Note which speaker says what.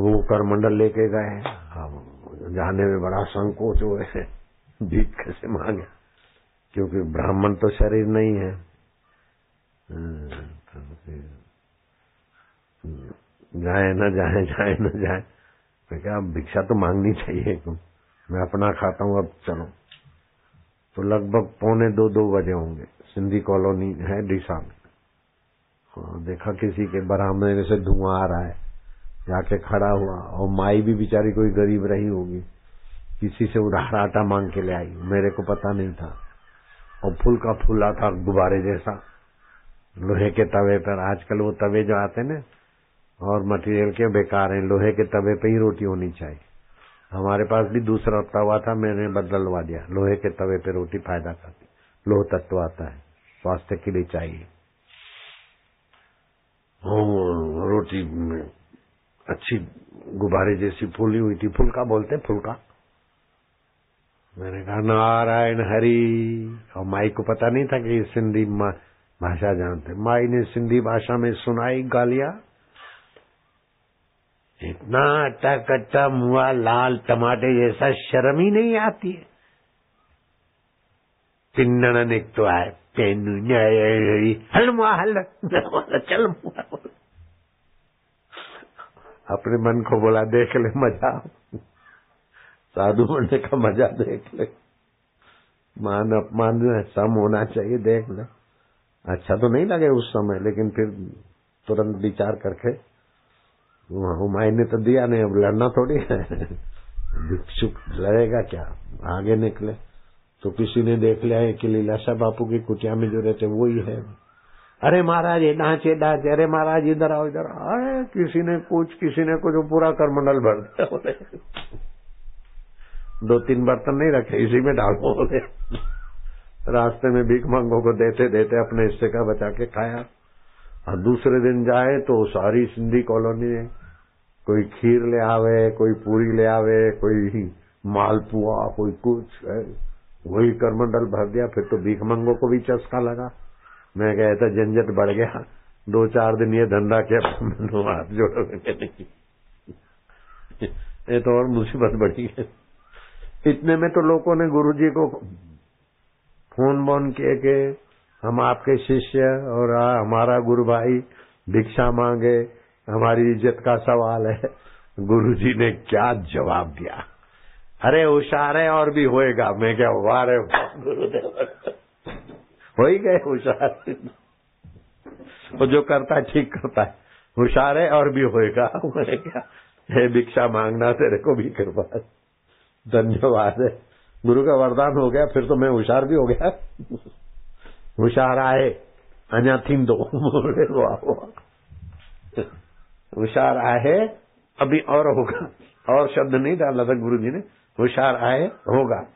Speaker 1: वो कर मंडल लेके गए अब जाने में बड़ा संकोच हुए भीख कैसे मांगे? क्योंकि ब्राह्मण तो शरीर नहीं है। तो जाए न जाए जाए न जाए। मैं क्या भिक्षा तो मांगनी चाहिए मैं अपना खाता हूँ अब चलो। तो लगभग पौने दो दो बजे होंगे। सिंधी कॉलोनी है डीसा में। हाँ, देखा किसी के बरामदे से धुआँ आ रहा है। जाके खड़ा हुआ और माई भी बेचारी कोई गरीब रही होगी, किसी से उधार आटा मांग के ले आई, मेरे को पता नहीं था। और फूल का फूला था गुब्बारे जैसा, लोहे के तवे पर। आजकल वो तवे जो आते ना, और मटेरियल के बेकार हैं, लोहे के तवे पे ही रोटी होनी चाहिए। हमारे पास भी दूसरा तवा था, मैंने बदलवा दिया। लोहे के तवे पे रोटी फ़ायदा करती। लोह तत्व आता है, स्वास्थ्य के लिए चाहिए। रोटी अच्छी गुब्बारे जैसी फूली हुई थी। फुलका बोलते फुलका मैंने कहा, नारायण हरि। और माई को पता नहीं था कि सिंधी भाषा जानते माई ने सिंधी भाषा में सुनाई गालिया। इतना अट्टा कट्टा मुआ लाल टमाटे जैसा शर्म ही नहीं आती है। पिन्नण एक तो आए पेन हल मुआ हल, चल मुआ अपने मन को बोला, देख ले, मज़ा साधु बनने का मज़ा देख ले। मान अपमान सम होना चाहिए, देख ले। अच्छा तो नहीं लगे उस समय, लेकिन फिर तुरंत विचार करके हुमायूं ने तो दिया नहीं, अब लड़ना थोड़ी है। भिक्षुक लड़ेगा क्या? आगे निकले। तो किसी ने देख लिया है कि लीलाशाह बापू की कुटिया में जो रहते, वो ही है। अरे महाराज, ये डांचे डांचे अरे महाराज, इधर आओ, इधर अरे, किसी ने कुछ, किसी ने कुछ पूरा करमंडल भर दिया दो तीन बर्तन नहीं रखे, इसी में डालो बोले। रास्ते में भीख मंगों को देते देते अपने हिस्से का बचा के खाया। और दूसरे दिन जाए तो सारी सिंधी कॉलोनी में कोई खीर ले आवे, कोई पूरी ले आवे, कोई मालपुआ कोई कुछ वही करमंडल भर दिया, फिर तो भीख मंगों को भी चस्का लगा। मैं कहता झंझट बढ़ गया। दो चार दिन ये धंधा किया हाथ जोड़ोगे नहीं ये तो और मुसीबत बढ़ी है। इतने में तो लोगों ने गुरु जी को फ़ोन बोन किए के हम आपके शिष्य और आ, हमारा गुरु भाई भिक्षा मांगे हमारी इज़्ज़त का सवाल है। गुरु जी ने क्या जवाब दिया? अरे होशार है और भी होएगा। मैं क्या वाह रे गुरुदेव। हो ही गए, होशार वो जो करता है, ठीक करता है। होशार है और भी होएगा। मैं क्या? है भिक्षा मांगना तेरे को भी कृपा धन्यवाद है। गुरु का वरदान हो गया, फिर तो मैं होशियार भी हो गया। होशियार आए अजा थी दो होशियार आए, अभी और होगा। और शब्द नहीं डाला था गुरु जी ने। होशियार आए, होगा।